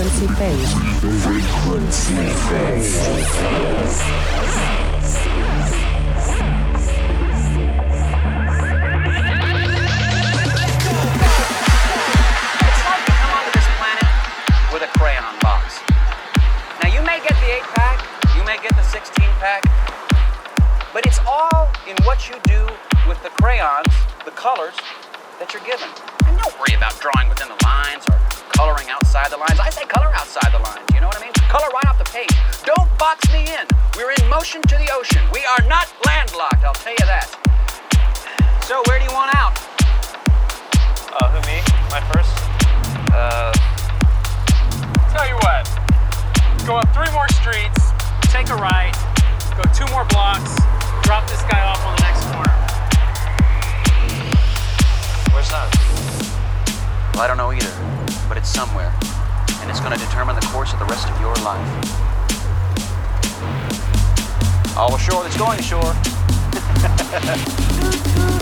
frequency phase. Frequency phase. It's like you come onto this planet with a crayon box. Now you may get the 8 pack, you may get the 16 pack, but it's all in what you do with the crayons, the colors that you're given. And don't worry about drawing within the lines or coloring outside the lines. I say color outside the lines, you know what I mean? Color right off the page. Don't box me in. We're in motion to the ocean. We are not landlocked, I'll tell you that. So where do you want out? Uh, who, me? My first? Uh, Tell you what. Go up three more streets, take a right, go two more blocks, drop this guy off on the next corner. Where's that? Well, I don't know either, but it's somewhere. And it's going to determine the course of the rest of your life. All ashore that's going ashore.